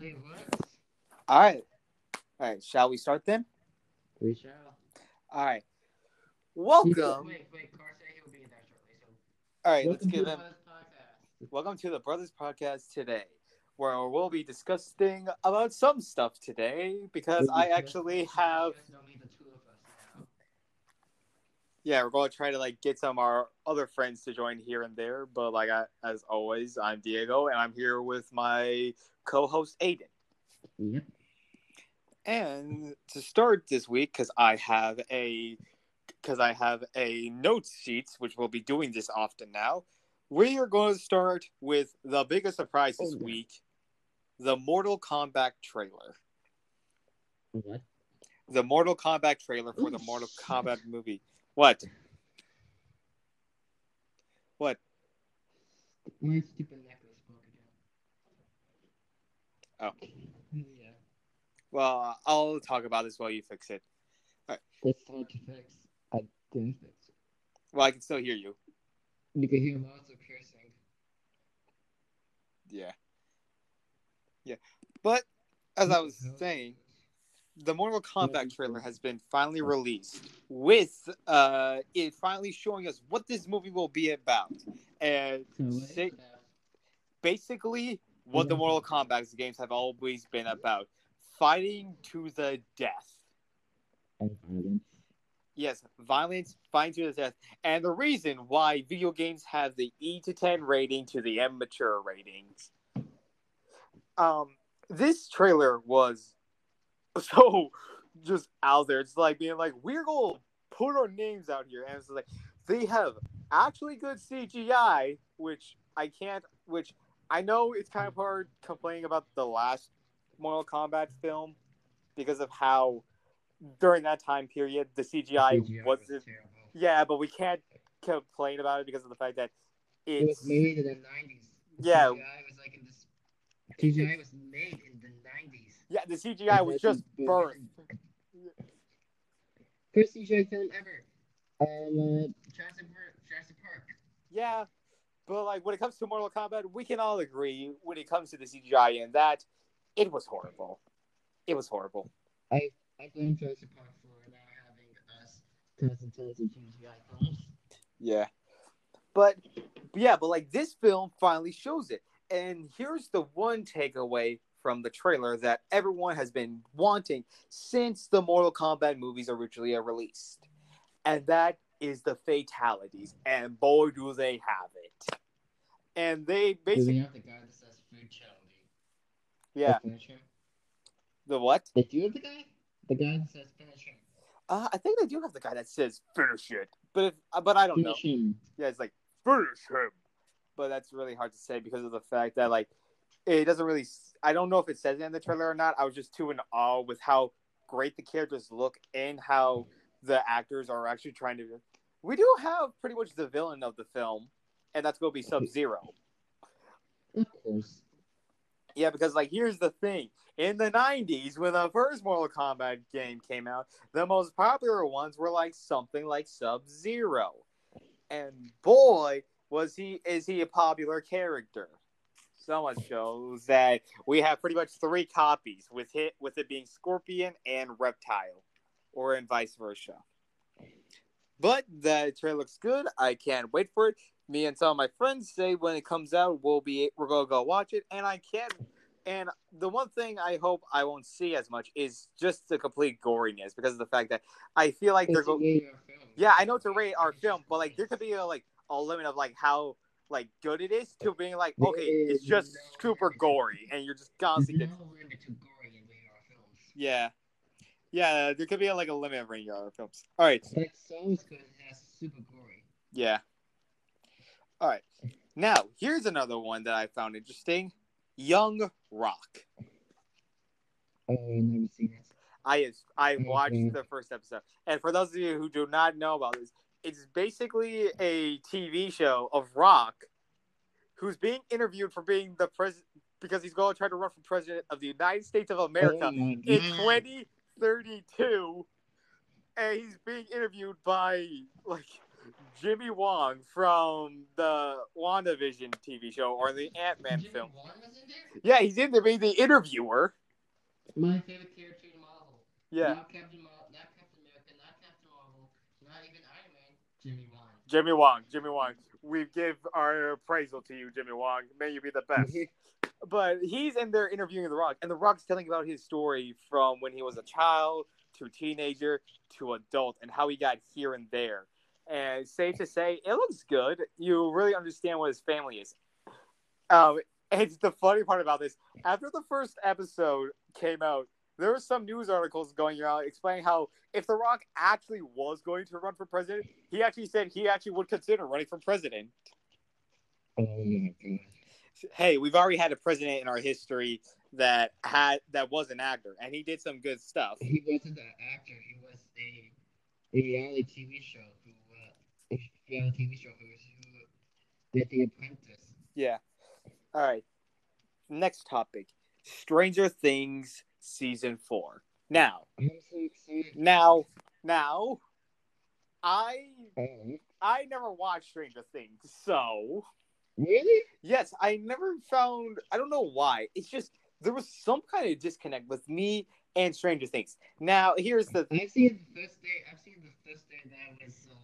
Wait, what? All right. All right. Shall we start then? We shall. All right. Welcome. Wait, wait, Car he'll be there shortly. So All right. Let's give to him. Welcome to the Brothers Podcast today, where we'll be discussing about some stuff today because I actually have. Just don't need the two of us now. Yeah, we're going to try to like get some of our other friends to join here and there, but like I, as always, I'm Diego and I'm here with my co-host Aiden. Yep. And to start this week, because I have a because I have a notes sheet, which we'll be doing this often now, we are going to start with the biggest surprise this Oh, week: the Mortal Kombat trailer. What? The Mortal Kombat trailer for the Mortal. Kombat movie. What? What? My stupid necklace broke again. Oh. Yeah. Well, I'll talk about this while you fix it. It's hard to fix. I didn't fix it. Well, I can still hear you. You can hear lots of cursing. Yeah. Yeah. But as I was saying, the Mortal Kombat trailer has been finally released with uh it finally showing us what this movie will be about. And basically what the Mortal Kombat games have always been about. Fighting to the death. Yes, violence, fighting to the death. And the reason why video games have the E to 10 rating to the M mature ratings. Um, this trailer was so just out there. It's like being like, we're going to put our names out here. And it's like, they have actually good CGI, which I can't, which I know it's kind of hard complaining about the last Mortal Kombat film because of how during that time period the CGI, CGI wasn't was yeah, but we can't complain about it because of the fact that It was made in the 90s. Yeah. CGI was like in this. CGI was made in the 90s. Yeah, the CGI was just birthed. First CGI film ever. Um, uh, Jurassic Park. Jurassic Park. Yeah, but like when it comes to Mortal Kombat, we can all agree when it comes to the CGI and that it was horrible. It was horrible. I I blame Jurassic Park for not having us tons and tons of CGI films. Yeah. But yeah, but like this film finally shows it. And here's the one takeaway from the trailer that everyone has been wanting since the Mortal Kombat movies originally are released. And that is the fatalities. And boy do they have it. And they Do basically have the guy that says fatality? yeah, The what? Did you have the guy? The guy that says finisher. Uh, I think they do have the guy that says finish it. But if, uh, but I don't know. Him. Yeah, it's like finish him, but that's really hard to say because of the fact that like it doesn't really. I don't know if it says it in the trailer or not. I was just too in awe with how great the characters look and how the actors are actually trying to. We do have pretty much the villain of the film, and that's going to be Sub Zero. Yeah, because like here's the thing: in the '90s, when the first Mortal Kombat game came out, the most popular ones were like something like Sub Zero, and boy, was he is he a popular character. So much shows that we have pretty much three copies with it with it being Scorpion and Reptile, or in vice versa. But the trailer looks good. I can't wait for it. Me and some of my friends say when it comes out, we'll be we're gonna go watch it, and I can't. And the one thing I hope I won't see as much is just the complete goriness because of the fact that I feel like they're going. film. Yeah, I know it's a rated R film, but like there could be a like a limit of like how like good it is to being like okay, it's just super gory, and you're just There's constantly. no limit to gory in rated R films. Yeah, yeah, there could be like a limit of rated R films. All right, Like Soul's good has super gory. yeah. All right, now here's another one that I found interesting: Young Rock. Oh, I've never seen it. I I watched the first episode, and for those of you who do not know about this, it's basically a TV show of Rock, who's being interviewed for being the president because he's going to try to run for president of the United States of America Oh in 2032, and he's being interviewed by like Jimmy Wong from the WandaVision TV show or the Ant Man film. Wong was in there? Yeah, he's in there being the interviewer. My favorite character in Marvel. Yeah, Not Captain Marvel, Captain America, not Captain Marvel, not even Iron Man. Jimmy Wong. Jimmy Wong. We give our appraisal to you, Jimmy Wong. May you be the best. but he's in there interviewing The Rock, and The Rock's telling about his story from when he was a child to a teenager to adult and how he got here and there. And safe to say, it looks good. You really understand what his family is. Um, and the funny part about this, after the first episode came out, there were some news articles going around explaining how if The Rock actually was going to run for president, he actually said he actually would consider running for president Oh my god. hey, we've already had a president in our history that had that was an actor, and he did some good stuff. He wasn't an actor. He was a, a reality TV show who uh, a reality TV show who, who did The Apprentice. Yeah. All right. Next topic: Stranger Things season four. Now, so now, now, I Oh, I never watched Stranger Things, so really? yes, I never found. I don't know why. It's just there was some kind of disconnect with me and Stranger Things. Now, here's the I've seen the first day. I've seen the first day that was uh,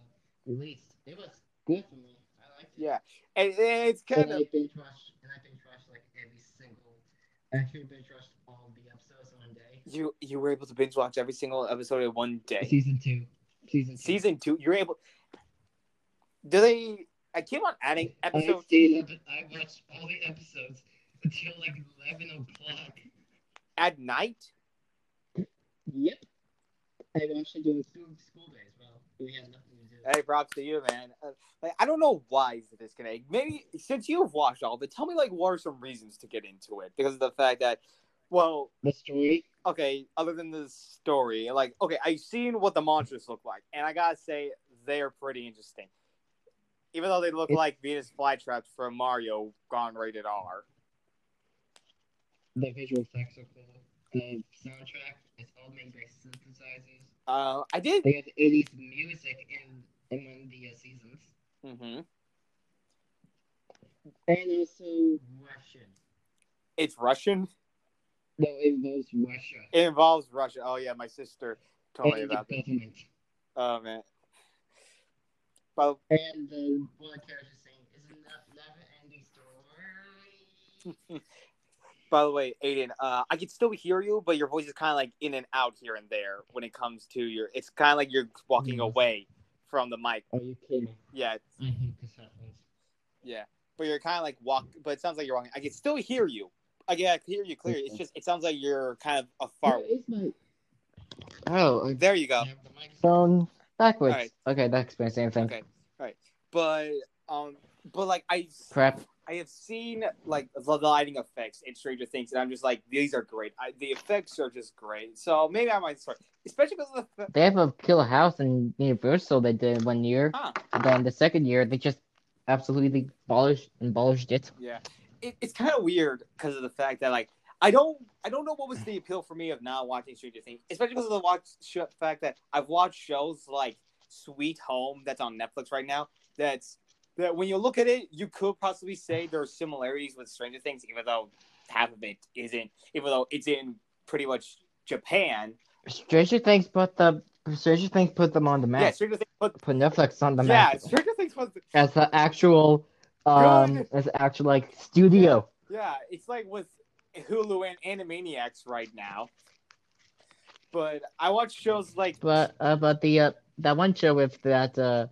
released. It was good for me. I liked it. yeah, and, and it's kind and of I binge watched, and I binge watched like every single. Actually, binge watched all the episodes in one day. You you were able to binge watch every single episode in one day. Season two. Season two. Season two, you're able. Do they? I keep on adding I episodes stayed up. I watched all the episodes until like eleven o'clock. at night. Yep. I watched it during school, days. Well, we had nothing to do. Hey, props to you, man. Uh, like, I don't know why is the disconnect. Maybe since you've watched all of it, tell me like what are some reasons to get into it? Because of the fact that, well, The story. okay, other than the story, like okay, I've seen what the monsters look like, and I gotta say they're pretty interesting. Even though they look It's- like Venus flytraps from Mario gone rated R. The visual effects are cool. The soundtrack is all made by synthesizers. Uh, I did. They have 80s music in in one of the uh, seasons. hmm And also Russian. It's Russian. No, it involves Russia. It involves Russia. Oh yeah, my sister told me about that. government. Oh man. Well, And the one character saying, "Is it not never ending story?" by the way, Aiden, uh, I can still hear you, but your voice is kind of like in and out here and there when it comes to your. It's kind of like you're walking Mhm. away from the mic. Are you kidding? Yeah, I hate this headphones. yeah. But you're kind of like walk. But it sounds like you're walking. I can still hear you. I can, I can hear you clearly. It's just it sounds like you're kind of afar. Where is my? Oh, There you go. have the microphone backwards. Alright. Okay, that explains the same thing. Okay. Right. But um, but like I Prep. I have seen like the lighting effects in Stranger Things, and I'm just like, these are great. I, the effects are just great. So maybe I might start, especially because of the. They have a killer house in Universal they did one year. Huh. And then the second year they just absolutely abolished abolished it. Yeah, it, it's kind of weird because of the fact that like I don't I don't know what was the appeal for me of not watching Stranger Things, especially because of the watch sh- fact that I've watched shows like Sweet Home that's on Netflix right now. That's that when you look at it, you could possibly say there are similarities with Stranger Things, even though half of it isn't. Even though it's in pretty much Japan. Stranger Things put the Stranger Things put them on the map. Yeah. Stranger Things. But Put Netflix on the yeah, map Stranger Things was as the actual um as actual like studio. Yeah, it's like with Hulu and Animaniacs right now. But I watch shows like But uh but the uh that one show with that uh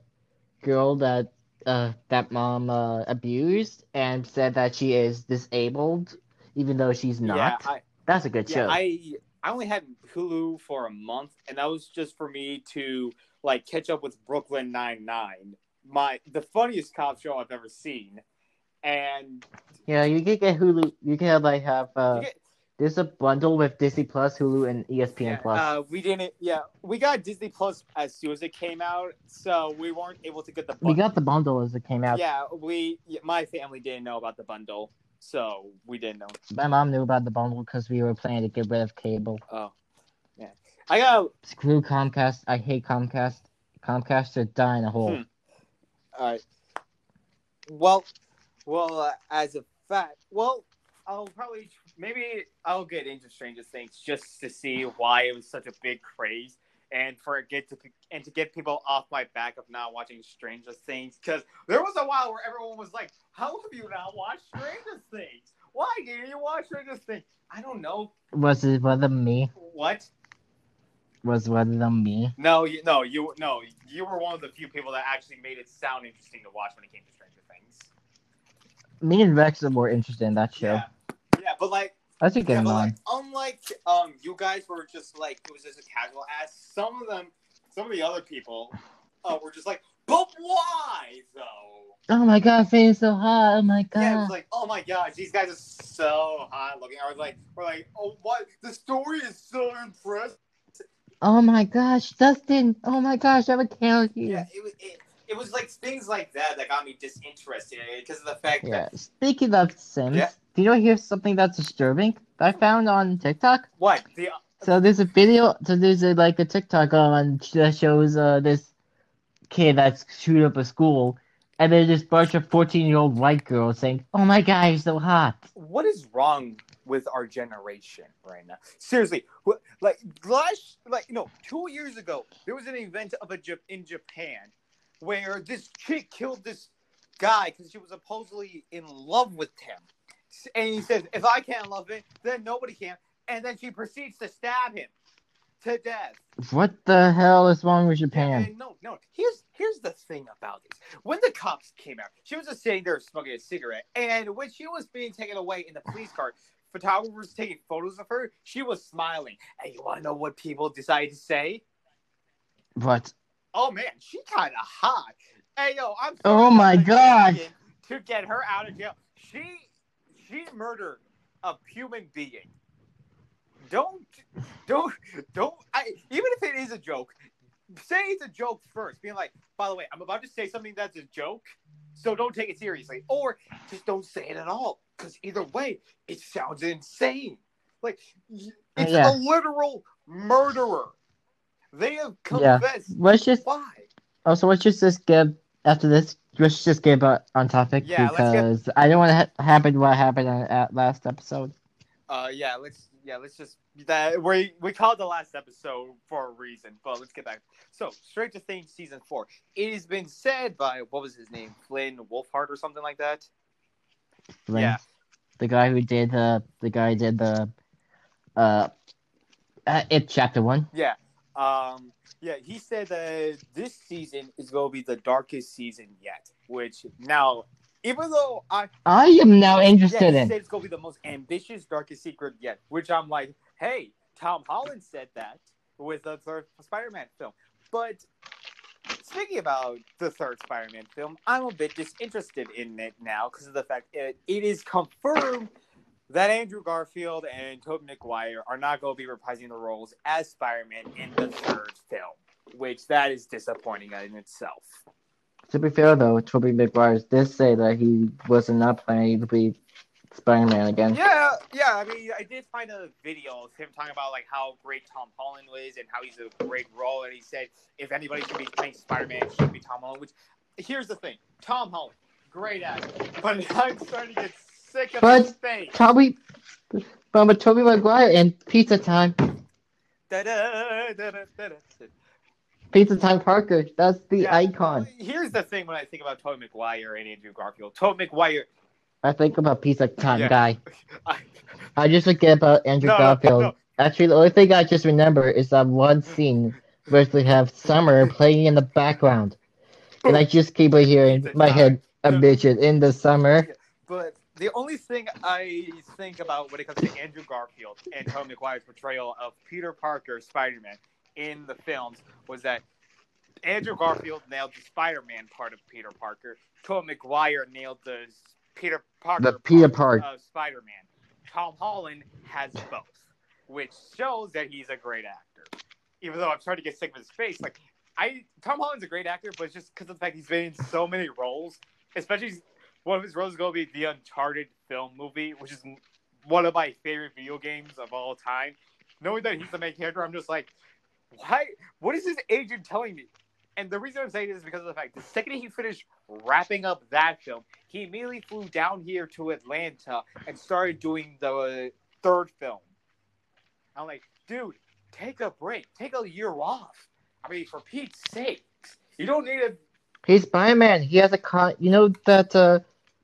girl that uh that mom uh abused and said that she is disabled even though she's not. yeah, I, That's a good yeah, show. I I only had Hulu for a month, and that was just for me to like catch up with Brooklyn Nine Nine, my the funniest cop show I've ever seen. And Yeah, you can get Hulu. You can have like have uh. get- There's a bundle with Disney Plus, Hulu, and ESPN yeah, Plus. uh, we didn't. Yeah, we got Disney Plus as soon as it came out, so we weren't able to get the. Bundle. We got the bundle as it came out. Yeah, we. My family didn't know about the bundle, so we didn't know. My mom knew about the bundle because we were planning to get rid of cable. Oh, yeah. I got Screw Comcast. I hate Comcast. Comcast are dying a hole. Hmm. All right. Well, well, uh, as a fact, well, I'll probably maybe I'll get into Stranger Things just to see why it was such a big craze and for it get to and to get people off my back of not watching Stranger Things because there was a while where everyone was like, "How have you not watched Stranger Things? Why didn't you watch Stranger Things?" I don't know. Was it of me? What? Was one of them me? No, you no, you no, you were one of the few people that actually made it sound interesting to watch when it came to Stranger Things. Me and Rex are more interested in that show. Yeah, yeah, but like I should get Yeah, him but on. like, unlike um, you guys were just like it was just a casual ask. Some of them, some of the other people, uh, were just like, but why though? Oh my god, Faye is so hot. Oh my god. Yeah, it was like, oh my god, these guys are so hot looking. I was like, we're like, oh what? The story is so impressive. Oh my gosh, Dustin. Oh my gosh, I would kill you. Yeah, it was. It, it was like things like that that got me disinterested because of the fact Yeah. that Speaking of Sims, Yeah. do you know here's something that's disturbing that I found on TikTok? what the So there's a video. So there's a, like a TikTok on that shows uh this kid that's shooting up a school, and there's this bunch of 14 year old white girls saying, "Oh my god, you're so hot." what is wrong with our generation right now? Seriously, like last, like no, two years ago, there was an event of a in Japan where this chick killed this guy because she was supposedly in love with him, and he says, "If I can't love him, then nobody can." And then she proceeds to stab him to death. What the hell is wrong with Japan? and no, no. Here's here's the thing about this. When the cops came out, she was just sitting there smoking a cigarette, and when she was being taken away in the police car, photographers taking photos of her. She was smiling. And you want to know what people decided to say? What? Oh man, she kind of hot. Hey yo, I'm. Oh my gosh. To get her out of jail, she she murdered a human being. Don't don't don't. I even if it is a joke, say it's a joke first. Being like, by the way, I'm about to say something that's a joke, so don't take it seriously, or just don't say it at all. Because either way, it sounds insane. Like it's Yeah. a literal murderer. They have Yeah. confessed. Let's just Why? also let's just just get after this. Let's just get uh, on topic Yeah, let's get- because I don't want to ha- happen what happened on, at last episode. Uh, yeah, let's yeah, let's just that we we called the last episode for a reason, but let's get back. So, Stranger Things season four. It has been said by what was his name, Flynn Wolfhard or something like that. Flynn, Yeah. The guy who did the the guy who did the uh, uh it chapter one. Yeah. Um. Yeah, he said that this season is going to be the darkest season yet. Which now, even though I I am now interested he in. said it's going to be the most ambitious, darkest secret yet. Which I'm like, hey, Tom Holland said that with the third Spider-Man film, but speaking about the third Spider-Man film, I'm a bit disinterested in it now because of the fact it, it is confirmed that Andrew Garfield and Tobey Maguire are not going to be reprising the roles as Spider-Man in the third film, which that is disappointing in itself. To be fair though, Tobey Maguire did say that he was not planning to be Spider-Man again. Yeah, yeah. I mean, I did find a video of him talking about like how great Tom Holland was and how he's a great role, and he said if anybody should be playing Spider-Man, it should be Tom Holland. Which here's the thing, Tom Holland, great actor, but I'm starting to get sick of But- his face. Toby, but Tobey Maguire and Pizza Time, Da-da, da-da, da-da. Pizza Time Parker, that's the Yeah. icon. Here's the thing when I think about Tobey Maguire and Andrew Garfield. Tobey Maguire, I think about Pizza Time Yeah. guy. I, I just forget about Andrew No, Garfield. no. Actually, the only thing I just remember is that one scene where they have Summer playing in the background, and I just keep hearing in my head a midget in the summer. But the only thing I think about when it comes to Andrew Garfield and Tobey Maguire's portrayal of Peter Parker, Spider-Man, in the films was that Andrew Garfield nailed the Spider-Man part of Peter Parker. Tobey Maguire nailed the Peter Parker The Peter part part. of Spider-Man. Tom Holland has both, which shows that he's a great actor. Even though I'm starting to get sick of his face, like I, Tom Holland's a great actor, but it's just because of the fact he's been in so many roles, especially one of his roles is going to be the Uncharted film movie, which is one of my favorite video games of all time. Knowing that he's the main character, I'm just like, why? What is his agent telling me? And the reason I'm saying this is because of the fact the second he finished wrapping up that film, he immediately flew down here to Atlanta and started doing the third film. I'm like, dude, take a break, take a year off. I mean, for Pete's sake, you don't need a. He's Spider Man. He has a con. You know that uh,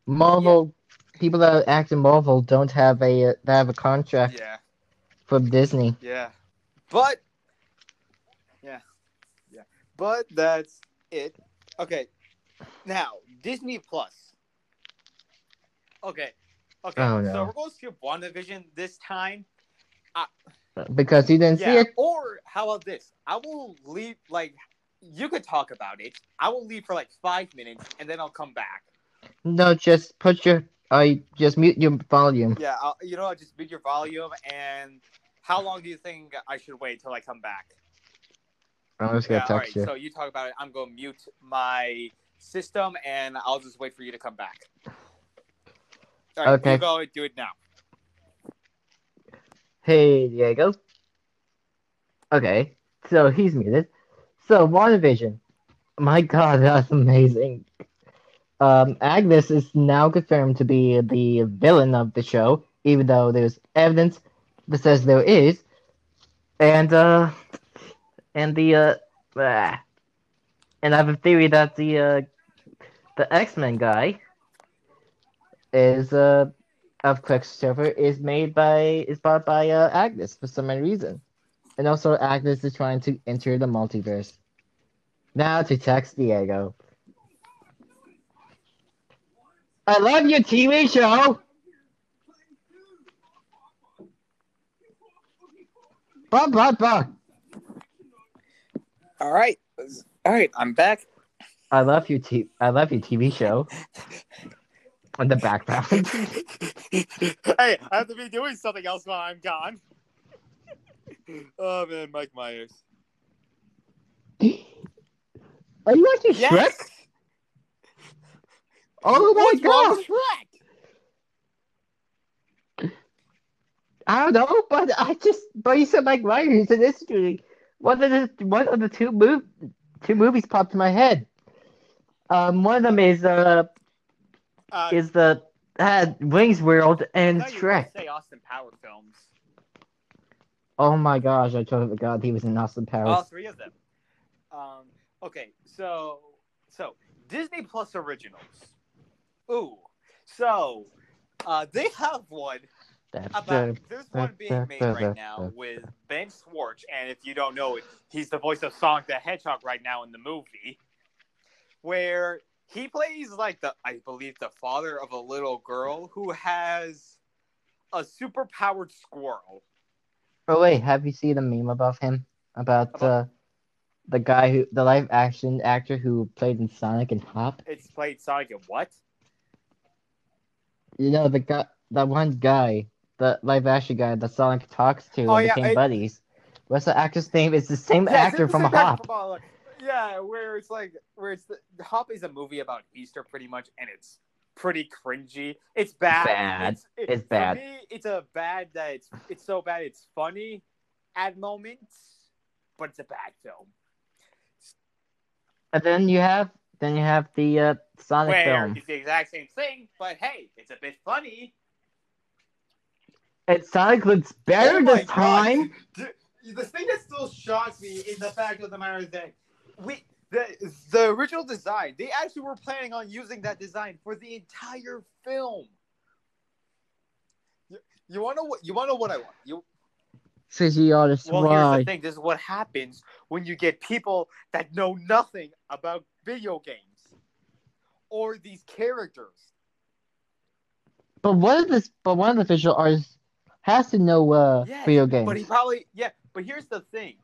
Marvel people that act in Marvel don't have a uh, that have a contract Yeah, from Disney. yeah, but yeah, yeah, but that's it. Okay, now Disney Plus. Okay, okay. Oh, no. So we're going to skip WandaVision this time. Because you didn't see it. Or how about this? I will leave. Like, you could talk about it. I will leave for like five minutes, and then I'll come back. No, just put your. I just mute your volume. Yeah, I'll, you know, I'll just mute your volume. And how long do you think I should wait till I come back? I'm just gonna Yeah, all right. text you. So you talk about it. I'm going to mute my system, and I'll just wait for you to come back. All right, Okay. you go do it now. Hey, Diego. Okay, so he's muted. So, WandaVision. My god, that's amazing. Um, Agnes is now confirmed to be the villain of the show, even though there's evidence that says there is. And, uh, and the, uh, ah. and I have a theory that the, uh, the X-Men guy is, uh, of Quicksilver is made by is bought by uh, Agnes for some reason, and also Agnes is trying to enter the multiverse. Now to text Diego. I love your TV show. Blah blah blah. All right, all right. I'm back. I love you, t- I love you, TV show. On the background. hey, I have to be doing something else while I'm gone. oh man, Mike Myers. Are you watching Shrek? Oh my What's wrong god! with Shrek? I don't know, but I just but you said Mike Myers and it's really one of the one of the two move two movies popped in my head. Um, one of them is uh Uh, is the uh, Wayne's World and thought you were Shrek. Say Austin Power films. Oh my gosh, I totally forgot he was in Austin Power. All three of them. Um. Okay. So so Disney Plus originals. Ooh. So uh, they have one about the there's one being made right now with Ben Schwartz, and if you don't know it, he's the voice of Sonic the Hedgehog right now in the movie, where he plays like the I believe the father of a little girl who has a super powered squirrel. Oh wait, have you seen the meme above him? About About- uh the guy who the live action actor who played in Sonic and Hop? It's played Sonic and what? You know the guy that one guy, the live action guy that Sonic talks to Oh, and yeah, became I- buddies. What's the actor's name? It's the same Yeah, actor from a same Hop. from. Yeah, where it's like where it's the, Hop is a movie about Easter pretty much, and it's pretty cringy. It's bad. Bad. It's, it- It's bad. Me, it's a bad that it's it's so bad it's funny at moments, but it's a bad film. And then you have then you have the uh, Sonic Where film. it's the exact same thing, but hey, it's a bit funny. And Sonic looks better Oh this time. God. The, the thing that still shocks me is the fact of the matter that we the the original design they actually were planning on using that design for the entire film. You, you want to know what you want to what I want? You CG artist, well, here's the thing. This is what happens when you get people that know nothing about video games or these characters. But one of this, but one of the visual artists has to know uh Yes, video games. But he probably yeah. But here's the thing: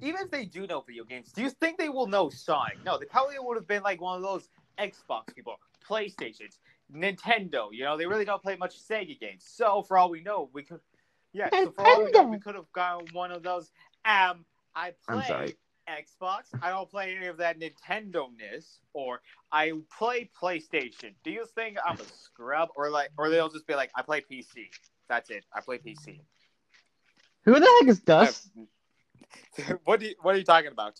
even if they do know video games, do you think they will know Sonic? No, they probably would have been like one of those Xbox people, PlayStations, Nintendo. You know, they really don't play much Sega games. So for all we know, we could yeah. So for all we know, we could have gotten one of those. Um, I I'm play sorry. Xbox. I don't play any of that Nintendo ness, or I play PlayStation. Do you think I'm a scrub, or like, or they'll just be like, I play PC. That's it. I play PC. Who the heck is Dust? what do you, What are you talking about?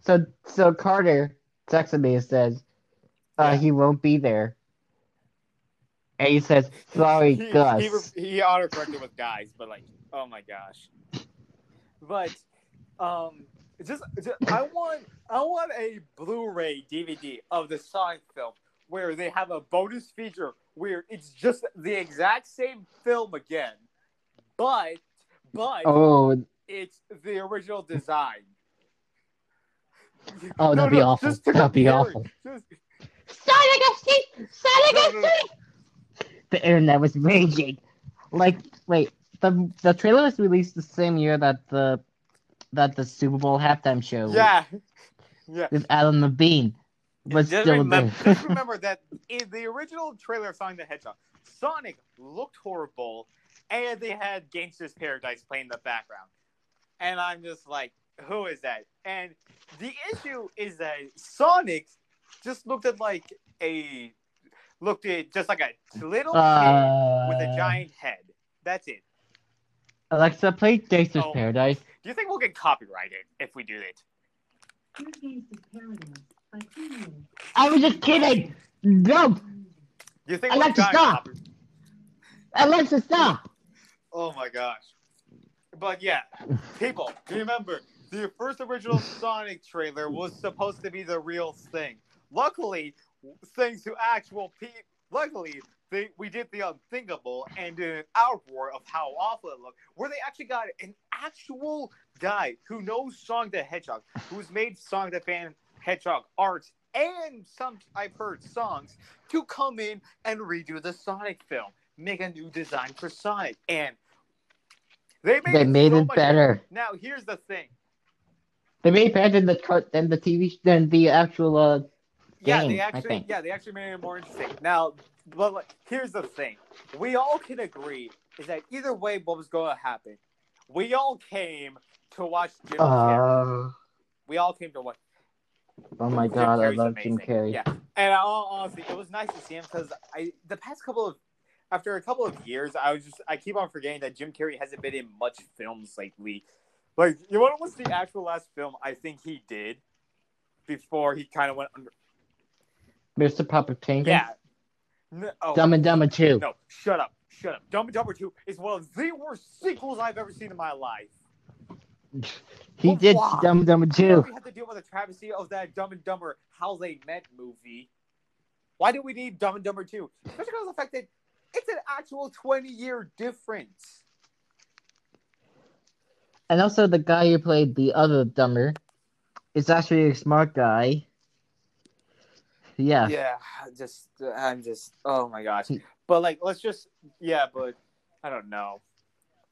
So so Carter texted me and says, uh, Yeah. he won't be there. And he says, sorry, he, Gus. he, re- he autocorrected with guys, but like, oh my gosh. But um, just, just I want I want a Blu-ray DVD of the Sonic film where they have a bonus feature where it's just the exact same film again, but but oh, it's the original design. Oh, that'd be awful. just That'd be compare it. awful. Just- Sonic FC! Sonic No, no, no. The internet was raging. Like, wait, the the trailer was released the same year that the that the Super Bowl halftime show yeah, yeah. with Adam Levine was just still remember, just remember that in the original trailer of Sonic the Hedgehog, Sonic looked horrible, and they had Gangsta's Paradise playing in the background. And I'm just like, who is that? And the issue is that Sonic just looked at like a looked at just like a little Uh, kid with a giant head. That's it. Alexa, play Gangsta's Oh. Paradise. Do you think we'll get copyrighted if we do it? I was just kidding. No, you think Alexa, stop. copy- Alexa, stop. Oh my gosh. But yeah, people, remember, the first original Sonic trailer was supposed to be the real thing. Luckily, thanks to actual people, luckily, they, we did the unthinkable and did an outroar of how awful it looked, where they actually got an actual guy who knows Song the Hedgehog, who's made Song the Fan Hedgehog art and some, I've heard, songs, to come in and redo the Sonic film, make a new design for Sonic. And they made, They made so it much better. Now, here's the thing. They made it better than the tr- than the TV than the actual uh Yeah, they actually, yeah, they actually made it more interesting. Now, but like, here's the thing: we all can agree is that either way, what was going to happen? We all came to watch Jim Carrey. Uh, We all came to watch. Oh my Jim god, I love Jim. Carrey. Yeah, and I, honestly, it was nice to see him because I the past couple of after a couple of years, I was just I keep on forgetting that Jim Carrey hasn't been in much films lately. Like, you know what was the actual last film I think he did before he kind of went under? Mr. Puppet Painting. Yeah. No, oh, Dumb and Dumber 2. no, shut up, shut up. Dumb and Dumber Two is one of the worst sequels I've ever seen in my life. He Well, did why? Dumb and Dumber We 2. had to deal with the travesty of that Dumb and Dumber How They Met movie. Why do we need Dumb and Dumber 2? Especially because of the fact that it's an actual 20 year difference. And also, the guy who played the other Dumber is actually a smart guy. Yeah. Yeah, just, I'm just, oh my gosh. But like, let's just, yeah, but I don't know.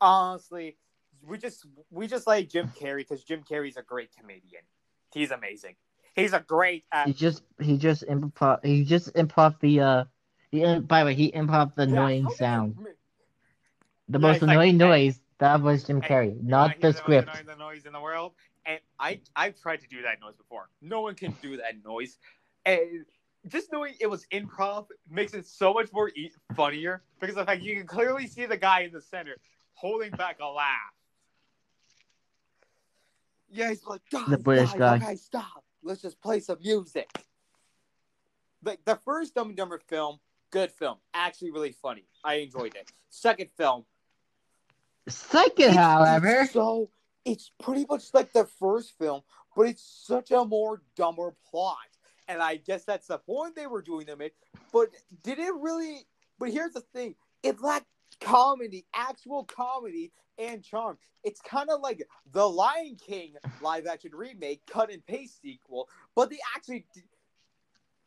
Honestly, we just, we just like Jim Carrey because Jim Carrey's a great comedian. He's amazing. He's a great He just he just improv he just improv the uh he, by the way he improv the annoying how do you- sound. The Yeah, most like, annoying hey, noise that was Jim Carrey, wanna not the most script. the noise in the world, and I I've tried to do that noise before. No one can do that noise, and just knowing it was improv makes it so much more e- funnier because of the fact you can clearly see the guy in the center holding back a laugh. Yeah, he's like, guys, The British guys, guy. okay, stop. Let's just play some music. Like the first Dumb and Dumber film, good film, actually really funny. I enjoyed it. Second film, Second, however, so it's pretty much like the first film, but it's such a more dumber plot. And I guess that's the point they were doing them in. But did it really? But here's the thing: it lacked comedy, actual comedy and charm. It's kind of like the Lion King live action remake, cut and paste sequel, but they actually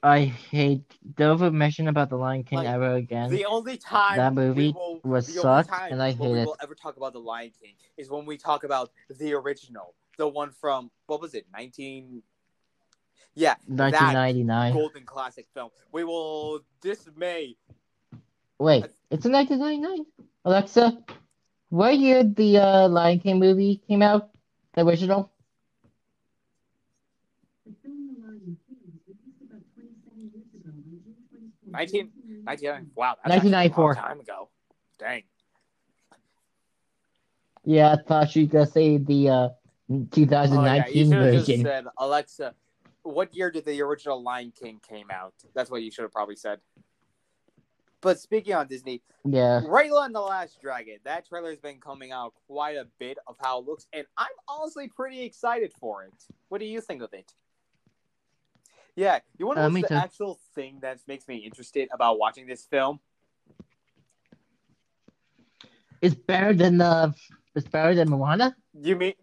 I hate don't ever mention about the Lion King Like, ever again. The only time That movie will, was sucked, and I hate we it. will ever talk about the Lion King is when we talk about the original, the one from what was it, nineteen? Yeah, 1999. golden classic film. We will dismay. Wait, it's a 1999. Alexa, what year the uh, Lion King movie came out? The original? Nineteen- 19, wow, that's 1994. a long time ago. Dang. Yeah, I thought you were gonna say the uh, Oh, yeah, 2019 you should have version. said, Alexa, what year did the original Lion King came out? That's what you should have probably said. But speaking on Disney, Yeah. Raya and the Last Dragon, that trailer's been coming out quite a bit of how it looks, and I'm honestly pretty excited for it. What do you think of it? Yeah, you want to Uh, know me the too. actual thing that makes me interested about watching this film? It's better than the. It's better than Moana. You mean,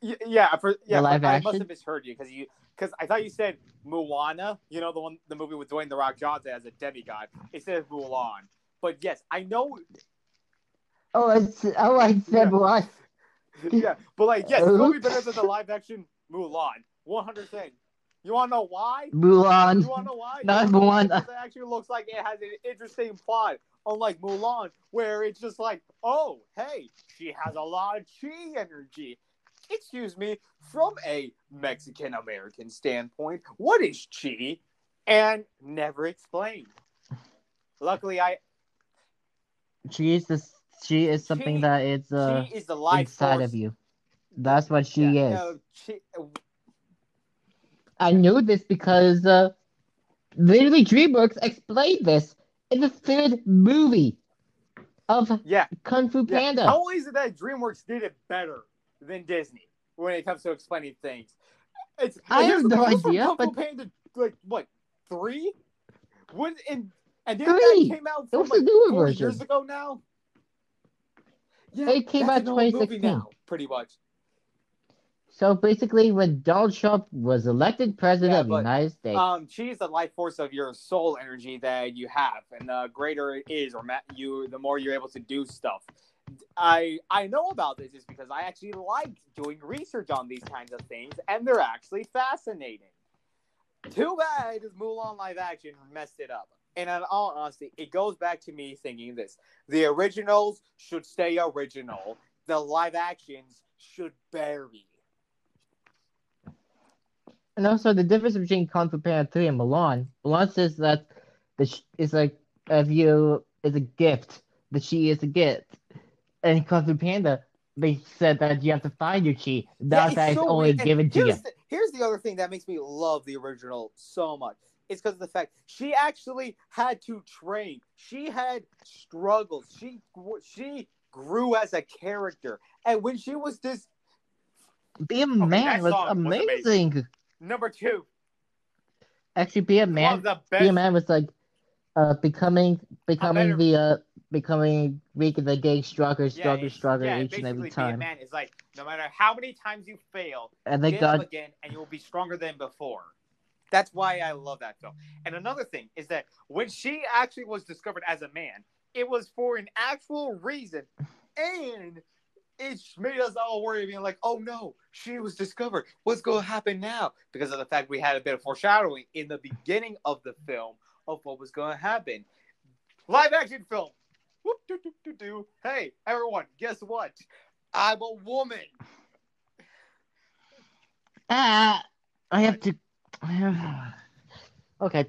yeah, for yeah, for- I must have misheard you because you because I thought you said Moana. You know the one, the movie with Dwayne the Rock Johnson as a demigod. It says Mulan, but yes, I know. Oh, it's oh, I said Yeah. what? yeah, but like yes, it's be better than the live action Mulan. One hundred percent. You want to know why? Mulan. You want to know why? Not You wanna know why? Moana. Because It actually looks like it has an interesting plot, unlike Mulan, where it's just like, oh, hey, she has a lot of chi energy. Excuse me, from a Mexican American standpoint, what is chi? And never explained. Luckily, I She is this. She is something She- that is uh chi is the life inside force. of you. That's what she Yeah, is. no, chi- I knew this because uh, literally DreamWorks explained this in the third movie of yeah, Kung Fu Yeah, Panda. How is it that DreamWorks did it better than Disney when it comes to explaining things? It's I have no thing, it was from idea, Kung but- Panda like what three? When and and then Three. that came out from like newer four version. years ago now. Yeah, It came out movie 2016. now, pretty much. So basically, when Donald Trump was elected president Yeah, of the United States, Um, chi is the life force of your soul energy that you have, and the greater it is, or ma- you, the more you're able to do stuff. I I know about this is because I actually like doing research on these kinds of things, and they're actually fascinating. Too bad is Mulan live action messed it up. And in all honesty, it goes back to me thinking this: the originals should stay original. The live actions should bury. and also the difference between Kung Fu Panda 3 and Mulan, Mulan says that the sh- is like if you is a gift, the she is a gift, and Kung Fu Panda they said that you have to find your chi. That's that it's so only weird. And given to you. here's The, here's the other thing that makes me love the original so much. It's because of the fact she actually had to train. She had struggles. She she grew as a character, and when she was this Be a man was song was amazing. amazing. number two, Actually, be a man. Be a man was like uh becoming becoming better- the uh becoming weak and then getting stronger, Yeah, stronger, stronger yeah, each and every time. man is like no matter how many times you fail, And got up again, and you will be stronger than before. That's why I love that film. And another thing is that when she actually was discovered as a man, it was for an actual reason, and it made us all worry, being like, "Oh no, she was discovered. What's going to happen now?" Because of the fact we had a bit of foreshadowing in the beginning of the film of what was going to happen. Live action film. Whoop, doo, doo, doo. Hey, everyone, guess what? I'm a woman. ah I have to Okay.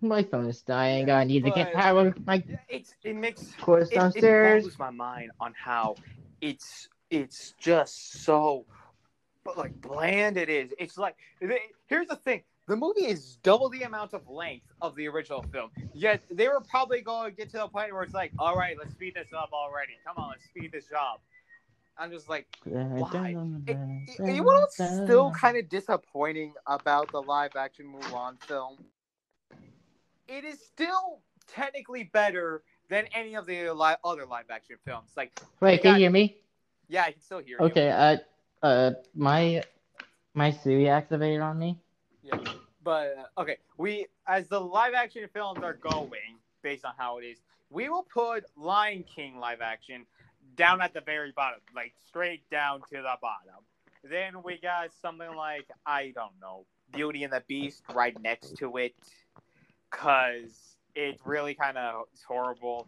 My phone is dying. Yeah, I need to get power. My It's it makes course it, it downstairs. blows my mind on how it's it's just so but like bland it is it's like here's the thing the movie is double the amount of length of the original film yet they were probably going to get to the point where it's like all right let's speed this up already come on let's speed this up i'm just like why? It, it- you know what's still kind of disappointing about the live action Mulan film? It is still technically better than any of the li- other live action films. Like, Wait, can got- you hear me? yeah, I can still hear you. Okay, uh uh my my Siri activated on me. Yeah. But uh, okay, we as the live action films are going based on how it is, we will put Lion King live action down at the very bottom, like straight down to the bottom. Then we got something like I don't know, Beauty and the Beast right next to it, cause it really kind of is horrible,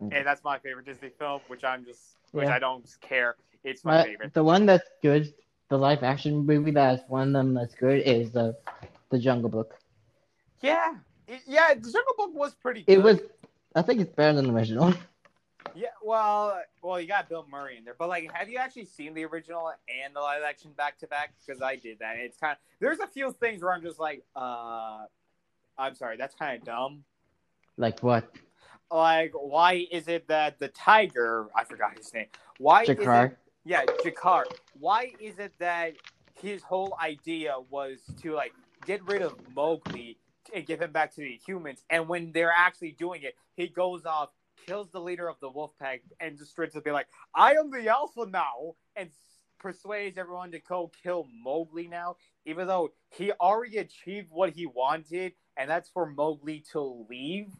and that's my favorite Disney film, which I'm just, which Yeah. I don't care. It's my My, favorite. the one that's good, the live action movie that's one of them that's good is the the Jungle Book. Yeah, it, yeah. The Jungle Book was pretty. good. It was, I think it's better than the original. Yeah, well, well, you got Bill Murray in there, but like, have you actually seen the original and the live action back to back? Because I did that. It's kind of there's a few things where I'm just like, uh, I'm sorry, that's kind of dumb. Like what? Like, why is it that the tiger? I forgot his name. Why? Is it, yeah, Jakar. Why is it that his whole idea was to like get rid of Mowgli and give him back to the humans, and when they're actually doing it, he goes off, kills the leader of the wolf pack, and just straight to be like, "I am the alpha now," and persuades everyone to go kill Mowgli now, even though he already achieved what he wanted, and that's for Mowgli to leave.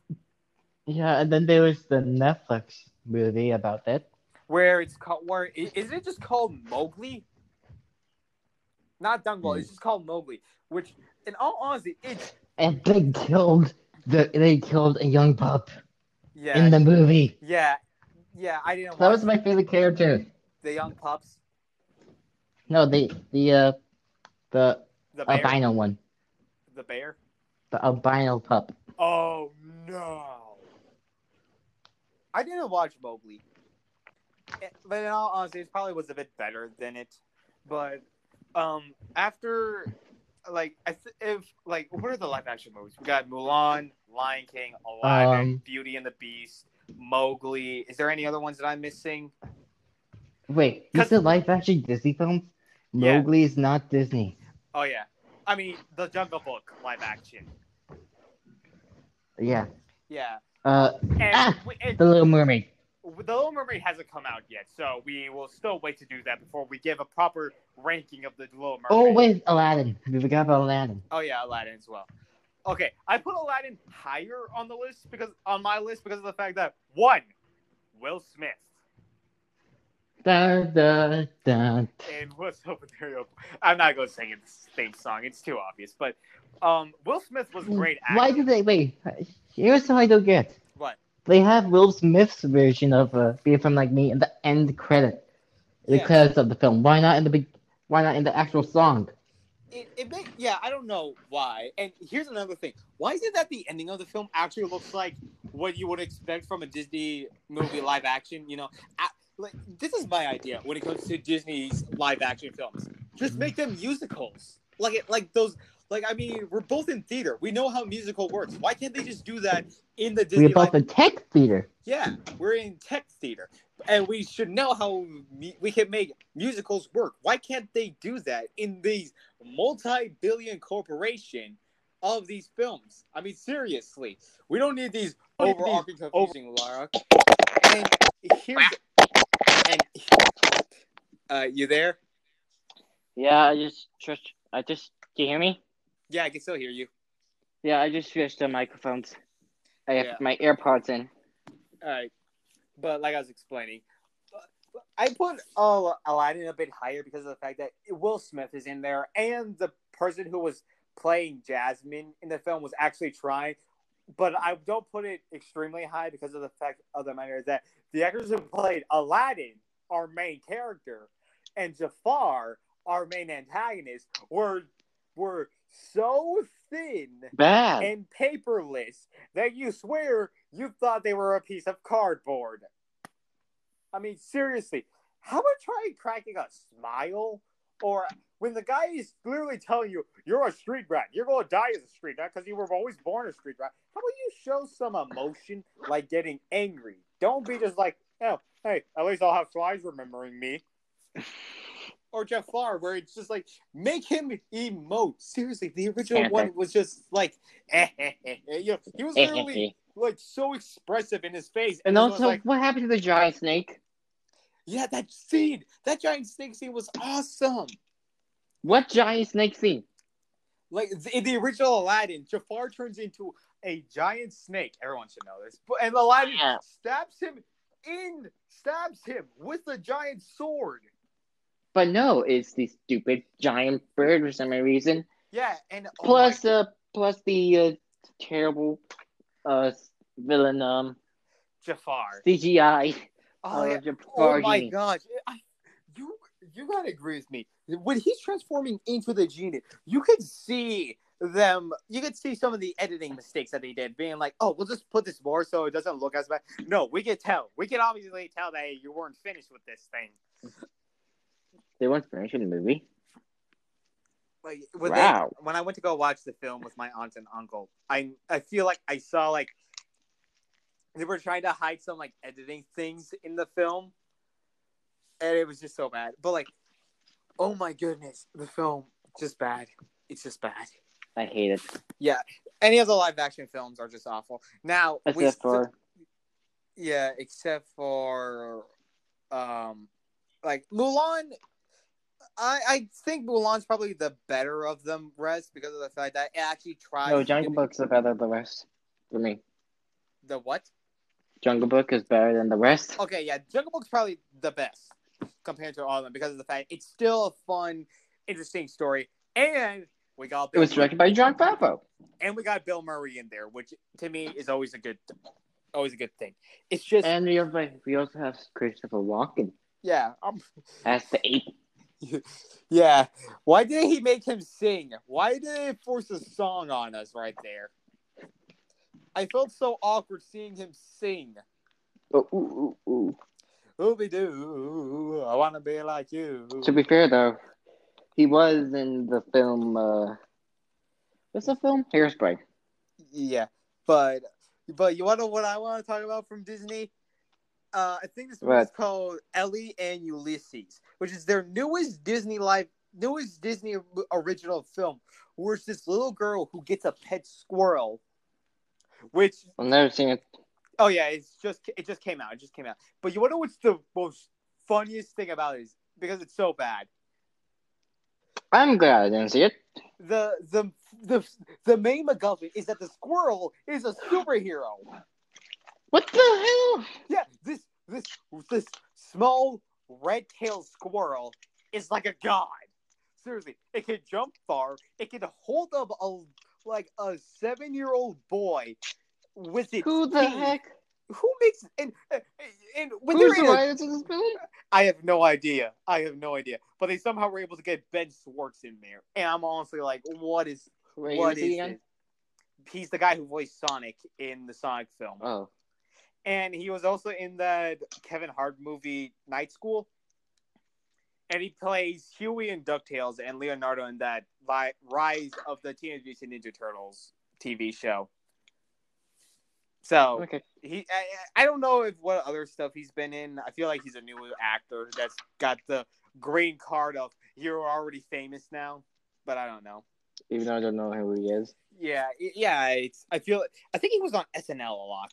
Yeah, and then there was the Netflix movie about it. where it's called where i- is it just called Mowgli? Not Dungle, hmm. it's just called Mowgli. Which, in all honesty, it's And they killed the they killed a young pup yeah, in the movie. yeah, yeah. I didn't. That was my favorite character. the young pups, No, the the uh the the bear, albino one. the bear. The albino pup. Oh no! I didn't watch Mowgli, Eh, but in all honesty, it probably was a bit better than it. But um, after like I if like what are the live action movies? We got Mulan, Lion King, Aladdin, Um, Beauty and the Beast, Mowgli. Is there any other ones that I'm missing? Wait, you 'Cause- said live action Disney films? Yeah. Mowgli is not Disney. Oh yeah, I mean the Jungle Book live action. Yeah. Yeah, Uh and, Ah! and The Little Mermaid. The Little Mermaid hasn't come out yet, so we will still wait to do that before we give a proper ranking of the Little Mermaid. Oh wait, Aladdin. We forgot about Aladdin. Oh yeah, Aladdin as well. Okay, I put Aladdin higher on the list because on my list because of the fact that one, Will Smith Da, da, da. and what's up with Ariel? I'm not going to sing its theme song; it's too obvious. But um, Will Smith was a great. Actor. Why did they wait? Here's what I don't get. What? They have Will Smith's version of uh, "Be a From Like Me" in the end credit, the Yeah. credits of the film. Why not in the big? Why not in the actual song? It, it make, yeah, I don't know why. And here's another thing: why is it that the ending of the film actually looks like what you would expect from a Disney movie live action? You know, I, like this is my idea when it comes to Disney's live action films. Just make them musicals, like it, like those. Like I mean, we're both in theater. We know how musical works. Why can't they just do that in the Disney? We're both live- in tech theater. yeah, we're in tech theater, and we should know how we can make musicals work. Why can't they do that in these multi-billion corporation of these films? I mean, seriously, we don't need these overarching confusing, Lara. And here's and uh, you there? Yeah, I just just I just can you hear me? Yeah, I can still hear you. Yeah, I just switched the microphones. I have Yeah. my AirPods in. All right, but like I was explaining, I put uh, Aladdin a bit higher because of the fact that Will Smith is in there, and the person who was playing Jasmine in the film was actually trying. But I don't put it extremely high because of the fact of the matter is that the actors who played Aladdin, our main character, and Jafar, our main antagonist, were were so thin Bad. and paperless that you swear you thought they were a piece of cardboard. I mean, seriously, how about try cracking a smile? Or when the guy is clearly telling you, you're a street rat, you're going to die as a street rat because you were always born a street rat. How about you show some emotion like getting angry? Don't be just like, oh, hey, at least I'll have flies remembering me. Or Jeff Jafar, where it's just like, make him emote. Seriously, the original Panther. one was just like, eh, eh, eh. You know, he was literally like so expressive in his face. and it was also, like, what happened to the giant snake? yeah, that scene, that giant snake scene was awesome. What giant snake scene? Like in the original Aladdin, Jafar turns into a giant snake. Everyone should know this. But and Aladdin Yeah. stabs him in, stabs him with a giant sword. But no, it's the stupid giant bird for some reason. Yeah, and oh plus, uh, plus the uh, terrible uh villain um Jafar. CGI. Oh, uh, yeah. Oh my genie. gosh, I, you you gotta agree with me. When he's transforming into the genie, you could see them you could see some of the editing mistakes that they did, being like, "Oh, we'll just put this more so it doesn't look as bad." No, we can tell. We can obviously tell that hey, you weren't finished with this thing. They weren't finished in the movie. Like when, Wow. they, when I went to go watch the film with my aunt and uncle, I I feel like I saw like they were trying to hide some like editing things in the film, and it was just so bad. But like, oh my goodness, the film just bad. It's just bad. I hate it. Yeah, any of the live action films are just awful. Now Except st- for yeah, except for um like Mulan. I I think Mulan's probably the better of them rest because of the fact that it actually tries. no, Jungle Book's better than the rest for me. The what? Jungle Book is better than the rest. Okay, yeah, Jungle Book's probably the best compared to all of them because of the fact it's still a fun, interesting story, and we got It Bill was Murray, directed by Jon Favreau. and we got Bill Murray in there, which to me is always a good, always a good thing. It's just And we also, we also have Christopher Walken yeah, um, as the ape. yeah. Why did he make him sing? Why did they force a song on us right there? I felt so awkward seeing him sing. Oh, ooh, ooh, ooh. Ooby doo, I wanna be like you. To be fair, though, he was in the film. Uh, what's the film? Hairspray. Yeah, but but you wanna know what I want to talk about from Disney? Uh, I think this movie's called Ellie and Ulysses, which is their newest Disney live, newest Disney original film, where it's this little girl who gets a pet squirrel, which I've never seen it. Oh yeah, it's just it just came out. It just came out. But you wanna know what's the most funniest thing about it is because it's so bad. I'm glad I didn't see it. The the the the main MacGuffin is that the squirrel is a superhero. What the hell? Yeah, this this this small red-tailed squirrel is like a god. Seriously, it can jump far. It can hold up a like a seven-year-old boy with its Who the teeth. heck? Who makes and and when Who's they're the writers of this? I have no idea. I have no idea. But they somehow were able to get Ben Schwartz in there, and I'm honestly like, what is Wait, what is he? He's the guy who voiced Sonic in the Sonic film, Oh, and he was also in that Kevin Hart movie Night School. And he plays Huey in Ducktales and Leonardo in that Rise of the Teenage Mutant Ninja Turtles TV show. So okay. he I, I don't know if what other stuff he's been in. I feel like he's a new actor that's got the green card of you're already famous now, but I don't know. Even though I don't know who he is. Yeah, yeah, it's I feel I think he was on SNL a lot.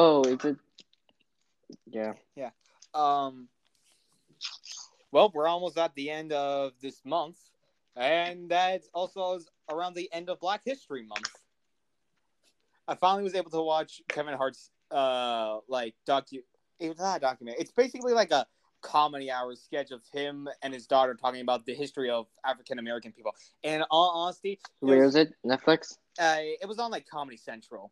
Oh, is it? Yeah. Yeah. Um well, we're almost at the end of this month, and that's also around the end of Black History Month. I finally was able to watch Kevin Hart's uh like docu. It's not a document. It's basically like a comedy hour sketch of him and his daughter talking about the history of African American people. And in all honesty, Where was, is it? Netflix? uh, it was on like Comedy Central.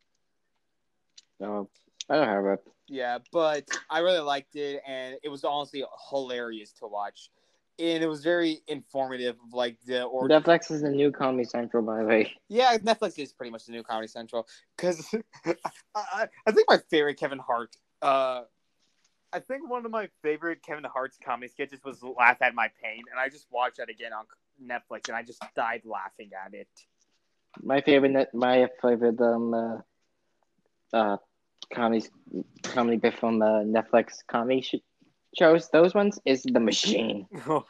No, I don't have it. Yeah, but I really liked it, and it was honestly hilarious to watch. And it was very informative of like the or Netflix is the new Comedy Central, by the way. yeah, Netflix is pretty much the new Comedy Central because I, I, I think my favorite Kevin Hart. Uh, I think one of my favorite Kevin Hart's comedy sketches was "Laugh at My Pain," and I just watched that again on Netflix, and I just died laughing at it. My favorite, my favorite um, uh, uh, comedy, comedy bit from uh, Netflix comedy sh- shows. Those ones is The Machine. oh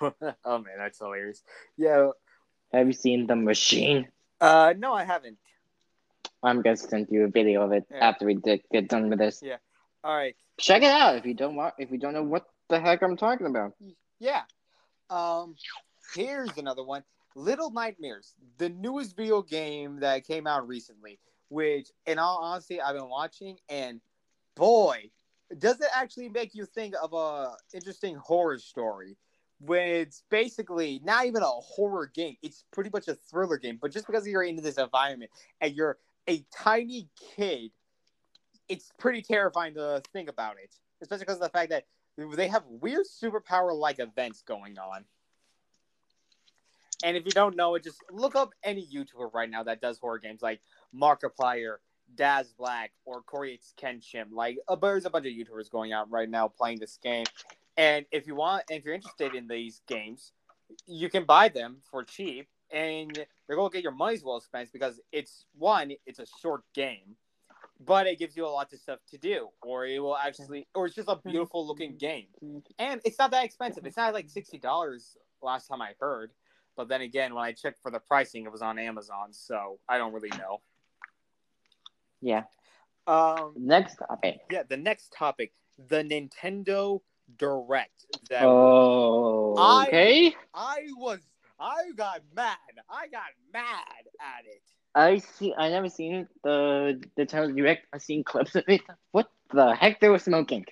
man, that's hilarious. Yeah. Have you seen The Machine? Uh, no, I haven't. I'm gonna send you a video of it Yeah. after we did, get done with this. Yeah. All right. Check it out if you don't want. If you don't know what the heck I'm talking about. Yeah. Um, here's another one. Little Nightmares, the newest video game that came out recently, which, in all honesty, I've been watching, and boy, does it actually make you think of a interesting horror story. When it's basically not even a horror game, it's pretty much a thriller game. But just because you're into this environment and you're a tiny kid, it's pretty terrifying to think about it, especially because of the fact that they have weird superpower like events going on. And if you don't know it, just look up any YouTuber right now that does horror games, like Markiplier, Daz Black, or Cory Kenshin. Like, uh, there's a bunch of YouTubers going out right now playing this game. And if you want, if you're interested in these games, you can buy them for cheap, and you're going to get your money's well spent because it's one, it's a short game, but it gives you a lot of stuff to do, or it will actually, or it's just a beautiful looking game, and it's not that expensive. It's not like sixty dollars last time I heard, but then again, when I checked for the pricing, it was on Amazon, so I don't really know. Yeah. Um, Next topic. yeah, the next topic, the Nintendo Direct. That Oh. I- Okay. I was, I got mad. I got mad at it. I see. I never seen the the Nintendo Direct. I've seen clips of it. What the heck? They were smoking.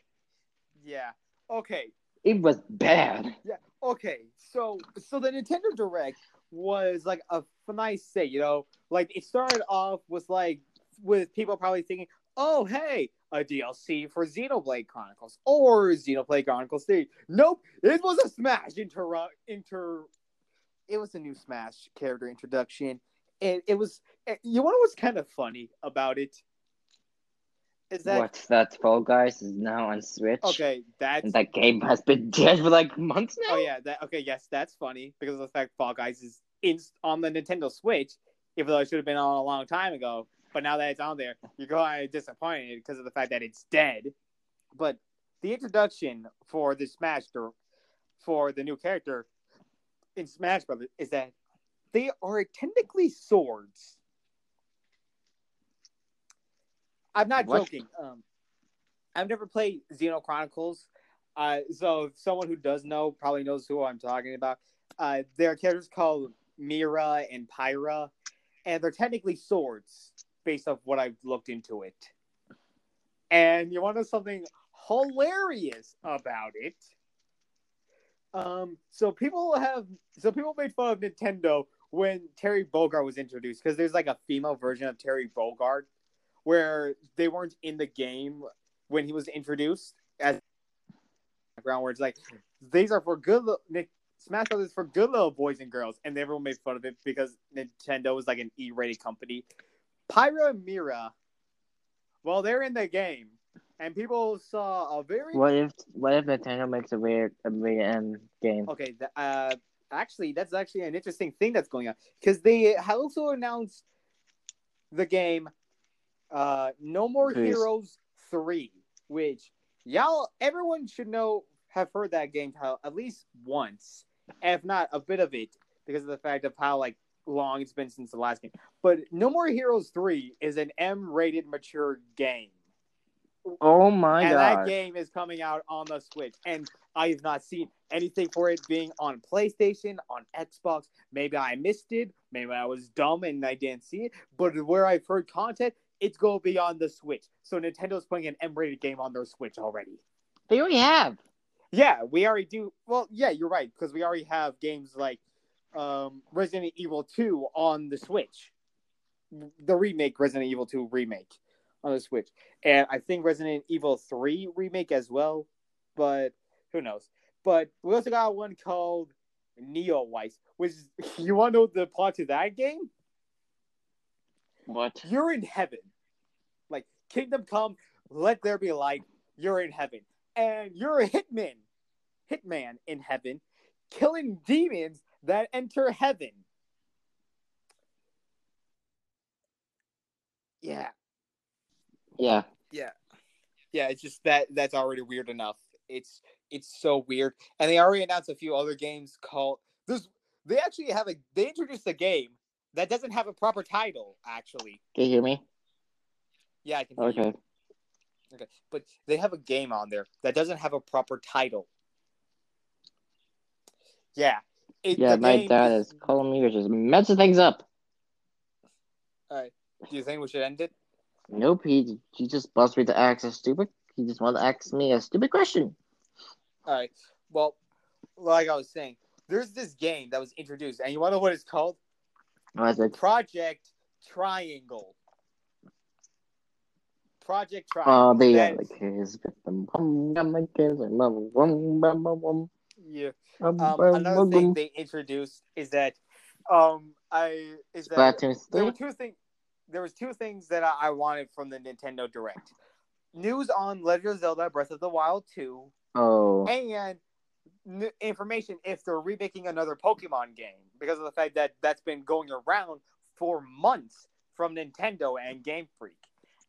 Yeah. Okay. It was bad. Yeah. Okay. So, so the Nintendo Direct was like a nice say, you know, like it started off with like with people probably thinking, oh hey, a DLC for Xenoblade Chronicles or Xenoblade Chronicles 3. Nope, it was a Smash inter inter. It was a new Smash character introduction. And it was, eh, you know, what was kind of funny about it is that What's that? Fall Guys is now on Switch. okay? That's And that game has been dead for like months now. Oh yeah, that okay, yes, that's funny because of the fact Fall Guys is in on the Nintendo Switch, even though it should have been on a long time ago. But now that it's on there, you're going disappointed because of the fact that it's dead. But the introduction for the Smash or for the new character in Smash Brothers is that they are technically swords. I'm not What? joking. Um, I've never played Xeno Chronicles, uh, so someone who does know probably knows who I'm talking about. Uh, there are characters called Mythra and Pyra, and they're technically swords based off what I've looked into it. And you want to know something hilarious about it? Um, so people have so people made fun of Nintendo when Terry Bogard was introduced because there's like a female version of Terry Bogard where they weren't in the game when he was introduced as background it's like these are for good Nick Smash Brothers for good little boys and girls, and everyone made fun of it because Nintendo was like an E-rated company. Pyra and Mythra, well, they're in the game, and people saw a very What if What if Nintendo makes a weird a weird um, game? okay. Uh, actually, that's actually an interesting thing that's going on because they also announced the game, uh, No More Please. Heroes Three, which y'all, everyone should know, have heard that game title at least once, if not a bit of it, because of the fact of how like long it's been since the last game. But No More Heroes Three is an M-rated mature game. Oh my and that game is coming out on the Switch, and I have not seen anything for it being on PlayStation, on Xbox. Maybe I missed it. Maybe I was dumb and I didn't see it. But where I've heard content, it's going to be on the Switch. So Nintendo's putting an M-rated game on their Switch already. They already have. Yeah, we already do. Well, yeah, you're right because we already have games like um, Resident Evil 2 on the Switch, the remake Resident Evil 2 remake on the Switch, and I think Resident Evil 3 remake as well, but who knows? But we also got one called Neon White, which you want to know the plot to that game? What? You're in heaven, like Kingdom Come, let there be light. You're in heaven, and you're a hitman, hitman in heaven, killing demons that enter heaven. Yeah, Yeah. yeah, yeah. It's just that that's already weird enough. It's it's so weird, and they already announced a few other games called. There's they actually have a they introduced a game that doesn't have a proper title. Actually, Can you hear me? yeah, I can. hear you. Okay. Okay, but they have a game on there that doesn't have a proper title. Yeah. It, Yeah, my game dad is calling me, which is messing things up. Alright. Do you think we should end it? Nope, he he just buzzed me to ask a stupid. He just wanted to ask me a stupid question. All right. Well, like I was saying, there's this game that was introduced, and you want to know what it's called? I was like, Project Triangle. Project oh, Triangle. oh, they That- are like his my kids, I love them. Yeah. bum, Um, another bum, thing they introduced is that Um, I is that Splatoon there were two things. There was two things that I, I wanted from the Nintendo Direct: news on Legend of Zelda: Breath of the Wild 2, Oh. and n- information if they're remaking another Pokemon game because of the fact that that's been going around for months from Nintendo and Game Freak,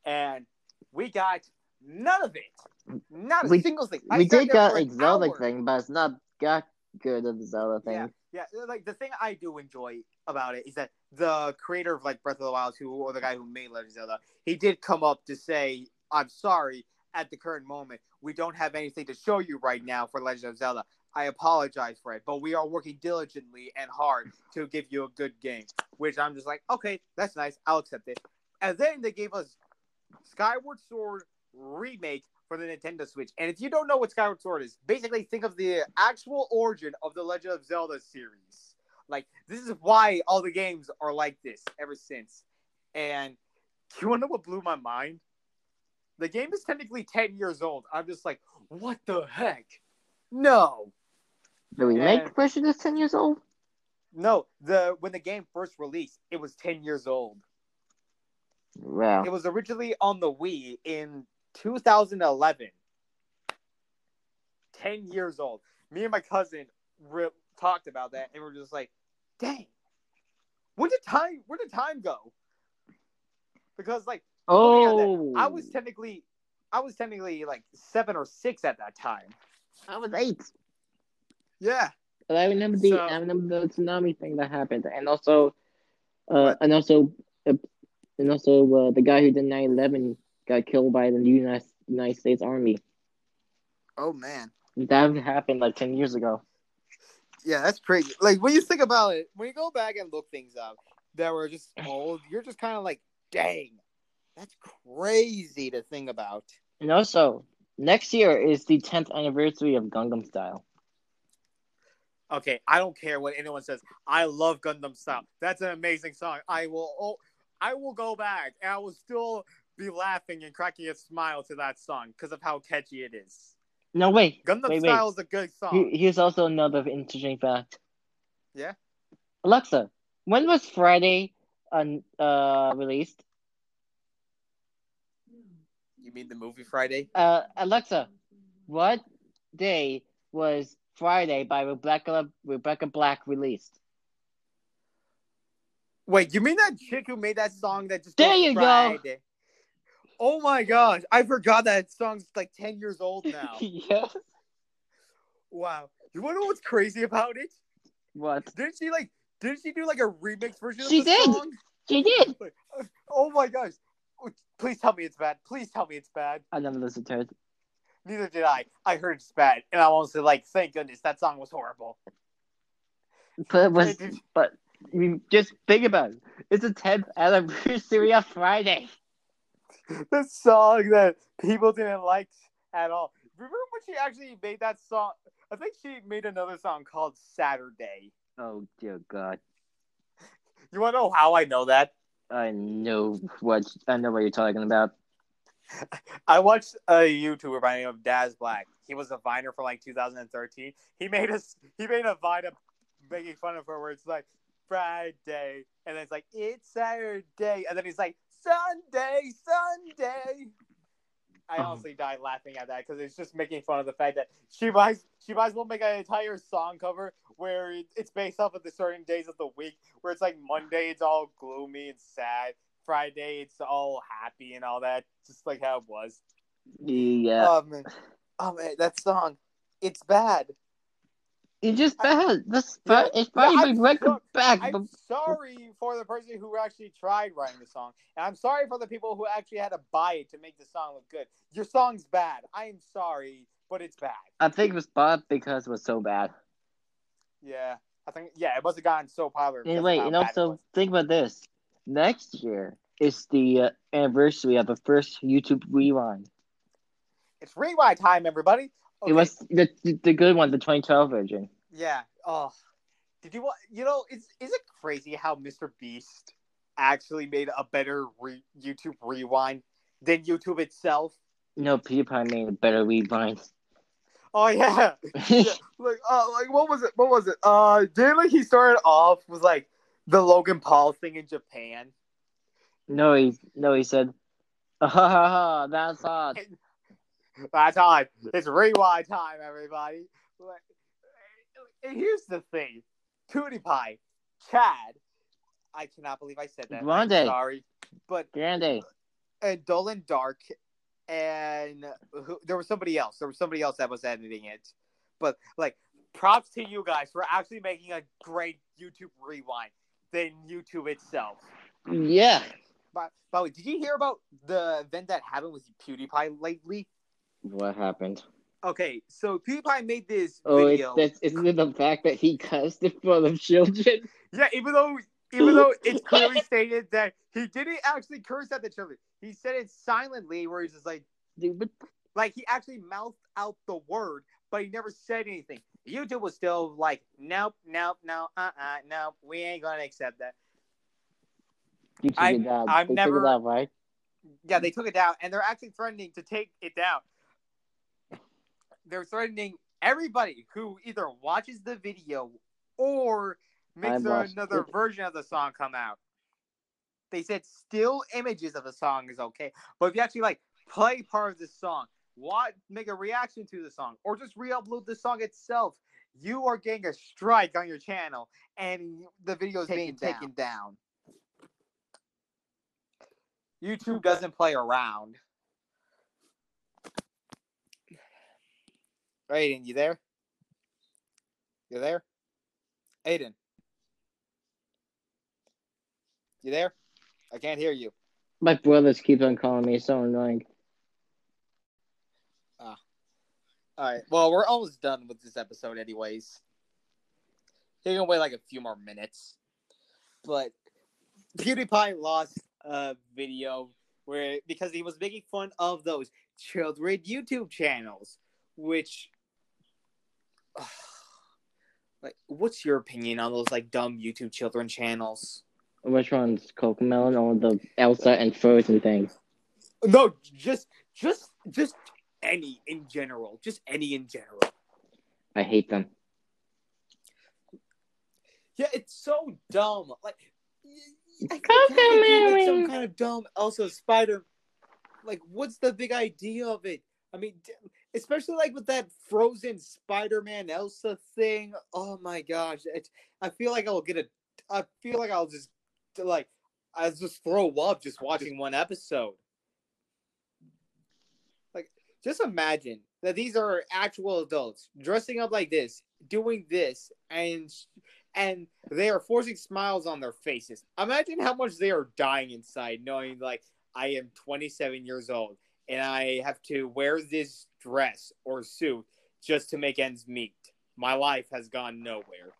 and we got none of it. Not a We- single thing. I We did get for a Zelda thing, but it's not that good of the Zelda thing. Yeah, yeah. Like the thing I do enjoy about it is that the creator of like Breath of the Wild 2 or the guy who made Legend of Zelda, he did come up to say, "I'm sorry. At the current moment, we don't have anything to show you right now for Legend of Zelda. I apologize for it, but we are working diligently and hard to give you a good game." Which I'm just like, okay, that's nice. I'll accept it. And then they gave us Skyward Sword remake for the Nintendo Switch. And if you don't know what Skyward Sword is, basically think of the actual origin of the Legend of Zelda series. Like this is why all the games are like this ever since. And you wanna know what blew my mind? The game is technically 10 years old. I'm just like, what the heck? No. The remake And- version is 10 years old? No, the when the game first released, it was 10 years old. Wow. It was originally on the Wii in 2011. 10 years old. Me and my cousin re- talked about that and we're just like, dang. When did time where did time go? Because like Oh. that, I was technically I was technically like 7 or 6 at that time. I was eight. Yeah. But I remember the So- I remember the tsunami thing that happened, and also, uh, and also, uh, and also uh, the guy who did 9/11 got killed by the United United States Army. Oh man. That happened like 10 years ago. Yeah, that's crazy. Like when you think about it, when you go back and look things up that were just old, you're just kind of like, dang, that's crazy to think about. And also, next year is the 10th anniversary of Gangnam Style. Okay, I don't care what anyone says. I love Gangnam Style. That's an amazing song. I will, oh, I will go back and I will still be laughing and cracking a smile to that song because of how catchy it is. No, wait. Gangnam wait, Style wait. is a good song. Here's also another interesting fact. Yeah? Alexa, when was Friday un- uh, released? You mean the movie Friday? Uh, Alexa, what day was Friday by Rebecca Rebecca Black released? Wait, you mean that chick who made that song that just There goes you go. Oh my gosh, I forgot that song's like 10 years old now. yes. wow. You wanna know what's crazy about it? What? Didn't she like didn't she do like a remix version She of the did. song? She did. Oh my gosh. Oh, please tell me it's bad. Please tell me it's bad. I never listened to it. Neither did I. I heard it's bad. And I was like, thank goodness that song was horrible. But it was. But I mean, just think about it. It's a 10th anniversary of Friday. the song that people didn't like at all. Remember when she actually made that song? I think she made another song called Saturday. Oh dear God. You want to know how I know that? I know what I know what you're talking about. I watched a YouTuber by the name of Daz Black. He was a viner for like 2013. He made us. He made a vine of making fun of her where it's like Friday, and then it's like it's Saturday, and then he's like Sunday, Sunday. I Oh. honestly died laughing at that because it's just making fun of the fact that she might she might as well make an entire song cover where it's based off of the certain days of the week where it's like Monday it's all gloomy and sad, Friday it's all happy and all that, just like how it was. Yeah. Oh man, oh man, that song, it's bad. It's just bad. That's bad. It's yeah, Friday I'm by so- back. I'm sorry for the person who actually tried writing the song, and I'm sorry for the people who actually had to buy it to make the song look good. Your song's bad. I am sorry, but it's bad. I think it was bad because it was so bad. Yeah, I think yeah, it must have gotten so popular. because And of wait, how and bad also think about this. Next year is the uh, anniversary of the first YouTube rewind. it's rewind time, everybody. Okay, It was the the good one, the 2012 version. yeah. Oh, did you want? You know, is is it crazy how Mr. Beast actually made a better re- YouTube rewind than YouTube itself? No, PewDiePie made a better rewind. Oh yeah. yeah, like uh, like what was it? What was it? Uh, didn't like he started off was like the Logan Paul thing in Japan. No, he no, he said, "Ha ha ha, that's hot." That's time. It's rewind time, everybody. And here's the thing, PewDiePie, Chad. I cannot believe I said that. I'm Grandayy. sorry, but Grandayy. and Dolan Dark, and who, there was somebody else. There was somebody else that was editing it. But like, props to you guys for actually making a great YouTube rewind than YouTube itself. Yeah. By, by the way, did you hear about the event that happened with PewDiePie lately? What happened? Okay, so PewDiePie made this Oh, video. it's, isn't it the fact that he cussed in front of children? Yeah, even though even though it's clearly stated that he didn't actually curse at the children, he said it silently, where he's just like, Dude, like he actually mouthed out the word, but he never said anything. YouTube was still like, nope, nope, no, uh, uh no, we ain't gonna accept that. I-. I've They took never- it down, right? Yeah, they took it down, and they're actually threatening to take it down. They're threatening everybody who either watches the video or makes another it. version of the song come out. They said still images of the song is okay, but if you actually like play part of the song, what make a reaction to the song, or just re-upload the song itself, you are getting a strike on your channel, and the video is being Taken taken down. YouTube doesn't play around. Aiden, you there? You there? Aiden. You there? I can't hear you. My brothers keep on calling me. It's so annoying. Ah. All right. Well, we're almost done with this episode, anyways. You're gonna wait like a few more minutes, but PewDiePie lost a video where because he was making fun of those children YouTube channels, which, like, what's your opinion on those like dumb YouTube children channels? Which one's Cocomelon or the Elsa and Frozen thing? No, just, just, just any in general, just any in general. I hate them. Yeah, it's so dumb. Like, y- I Coco can't do, like, some kind of dumb Elsa Spider. Like, what's the big idea of it? I mean, d- especially like with that Frozen Spider-Man Elsa thing. Oh my gosh, it, I feel like I'll get a. I feel like I'll just like I'll just throw up just watching one episode. Like, just imagine that these are actual adults dressing up like this, doing this, and and they are forcing smiles on their faces. Imagine how much they are dying inside, knowing like I am 27 years old and I have to wear this dress or suit just to make ends meet. My life has gone nowhere.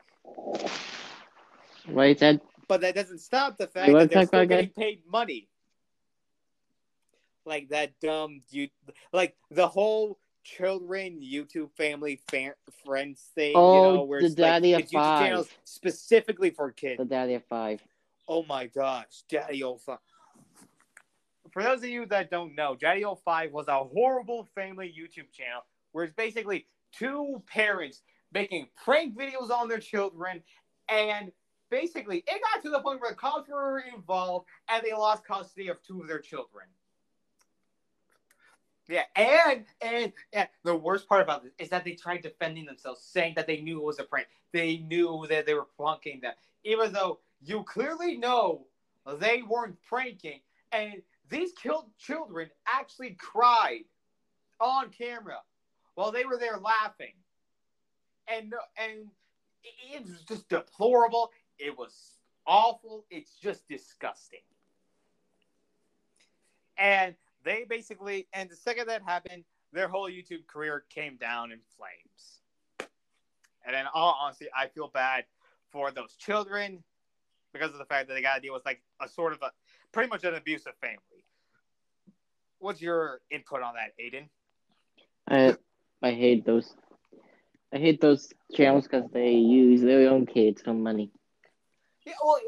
Wait, Ted. But that doesn't stop the fact that they're still getting paid money. Like that dumb you like the whole children YouTube family fan, friends thing, Oh, you know, where the it's Daddy like of YouTube Five. channels specifically for kids. The Daddy of Five. Oh my gosh, Daddy O Five. For those of you that don't know, Daddy O Five was a horrible family YouTube channel where it's basically two parents making prank videos on their children, and basically it got to the point where the cops were involved and they lost custody of two of their children. Yeah, and and and the worst part about this is that they tried defending themselves, saying that they knew it was a prank. They knew that they were pranking them, even though you clearly know they weren't pranking. And these killed children actually cried on camera while they were there laughing, and and it, was just deplorable. It was awful. It's just disgusting. And they basically, and the second that happened, their whole YouTube career came down in flames. And in all honesty, I feel bad for those children because of the fact that they got to deal with like a sort of a pretty much an abusive family. What's your input on that, Aiden? I I hate those. I hate those channels because they use their own kids for money. Yeah, well,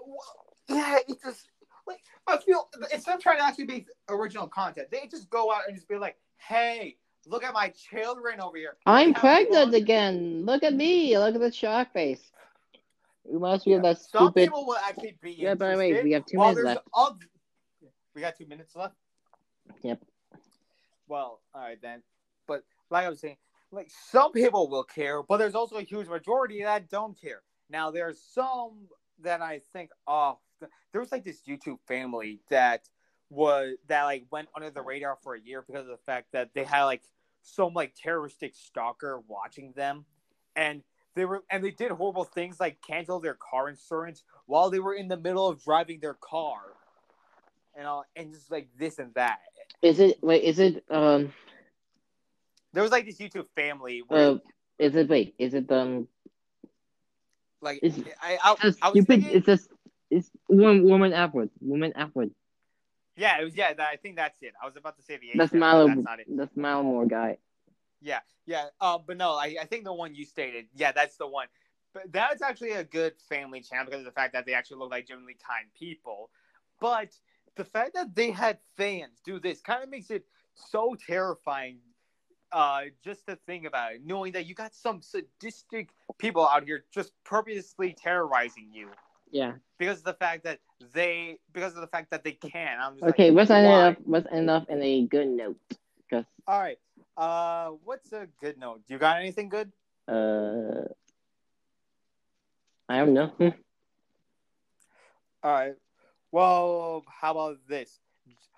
yeah, it's just like I feel instead of trying to actually be original content, they just go out and just be like, "Hey, look at my children over here." I'm pregnant again. Look at me. Look at the shark face. reminds me of that Some stupid. people will actually be Yeah, by the way, we have two minutes left. We got two minutes left. Yep. Well, all right then. But like I was saying, like some people will care, but there's also a huge majority that don't care. Now there's some that I think, oh, th- there was like this YouTube family that was that like went under the radar for a year because of the fact that they had like some like terroristic stalker watching them, and they were and they did horrible things like cancel their car insurance while they were in the middle of driving their car, and all and just like this and that. Is it wait? Is it um? There was like this YouTube family where Uh, is it wait? Is it um? like it's- I, I, I was stupid. thinking, It's a. It's woman. Woman Upward. Woman Upward. yeah, it was yeah. That, I think that's it. I was about to say the That's Milo. that's not it. That's Milo Moore guy. Yeah, yeah. Um, but no, I, I think the one you stated, yeah, that's the one. But that's actually a good family channel because of the fact that they actually look like genuinely kind people. But the fact that they had fans do this kind of makes it so terrifying. Uh, just to think about it, knowing that you got some sadistic people out here just purposely terrorizing you Yeah. because of the fact that they because of the fact that they can. I'm just Okay. like, let's end it up. Let's end up in a good note. Cause All right. Uh, what's a good note? You got anything good? uh, I don't know. All right. Well, how about this?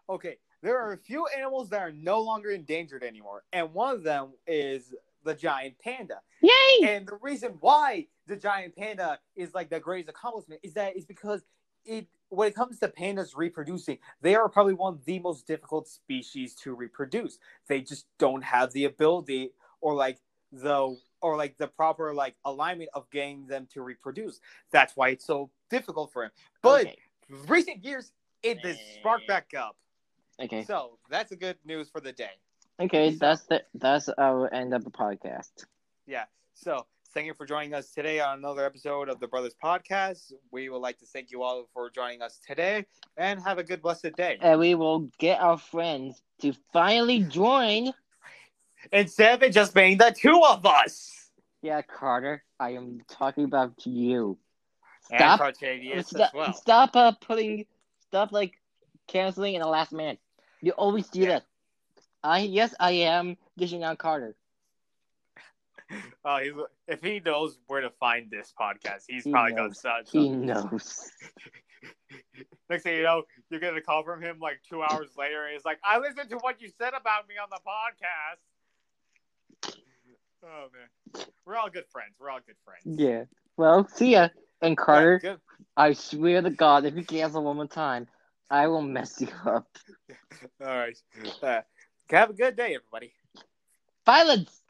Okay, there are a few animals that are no longer endangered anymore, and one of them is the giant panda. Yay! And the reason why the giant panda is like the greatest accomplishment is that is because it when it comes to pandas reproducing, they are probably one of the most difficult species to reproduce. They just don't have the ability or like the or like the proper like alignment of getting them to reproduce. That's why it's so difficult for him. But okay. Recent years it has sparked back up. Okay. So that's a good news for the day. Okay. That's the. That's our end of the podcast. Yeah. So thank you for joining us today on another episode of the Brothers Podcast. We would like to thank you all for joining us today and have a good blessed day. And we will get our friends to finally join. Instead of it just being the two of us. Yeah, Carter. I am talking about you. And Stop. As well. stop uh, putting stop like canceling in the last minute. You always do Yeah. that. I yes, I am dishing out Carter. Oh, he's, if he knows where to find this podcast, he's He probably gonna start. He knows. Next thing you know, you're a call from him like two hours later, and he's like, "I listened to what you said about me on the podcast." Oh man, we're all good friends. We're all good friends. Yeah. Well, see ya. And Carter, good. I swear to God, if you cancel one more time, I will mess you up. All right. Uh, have a good day, everybody. Violence.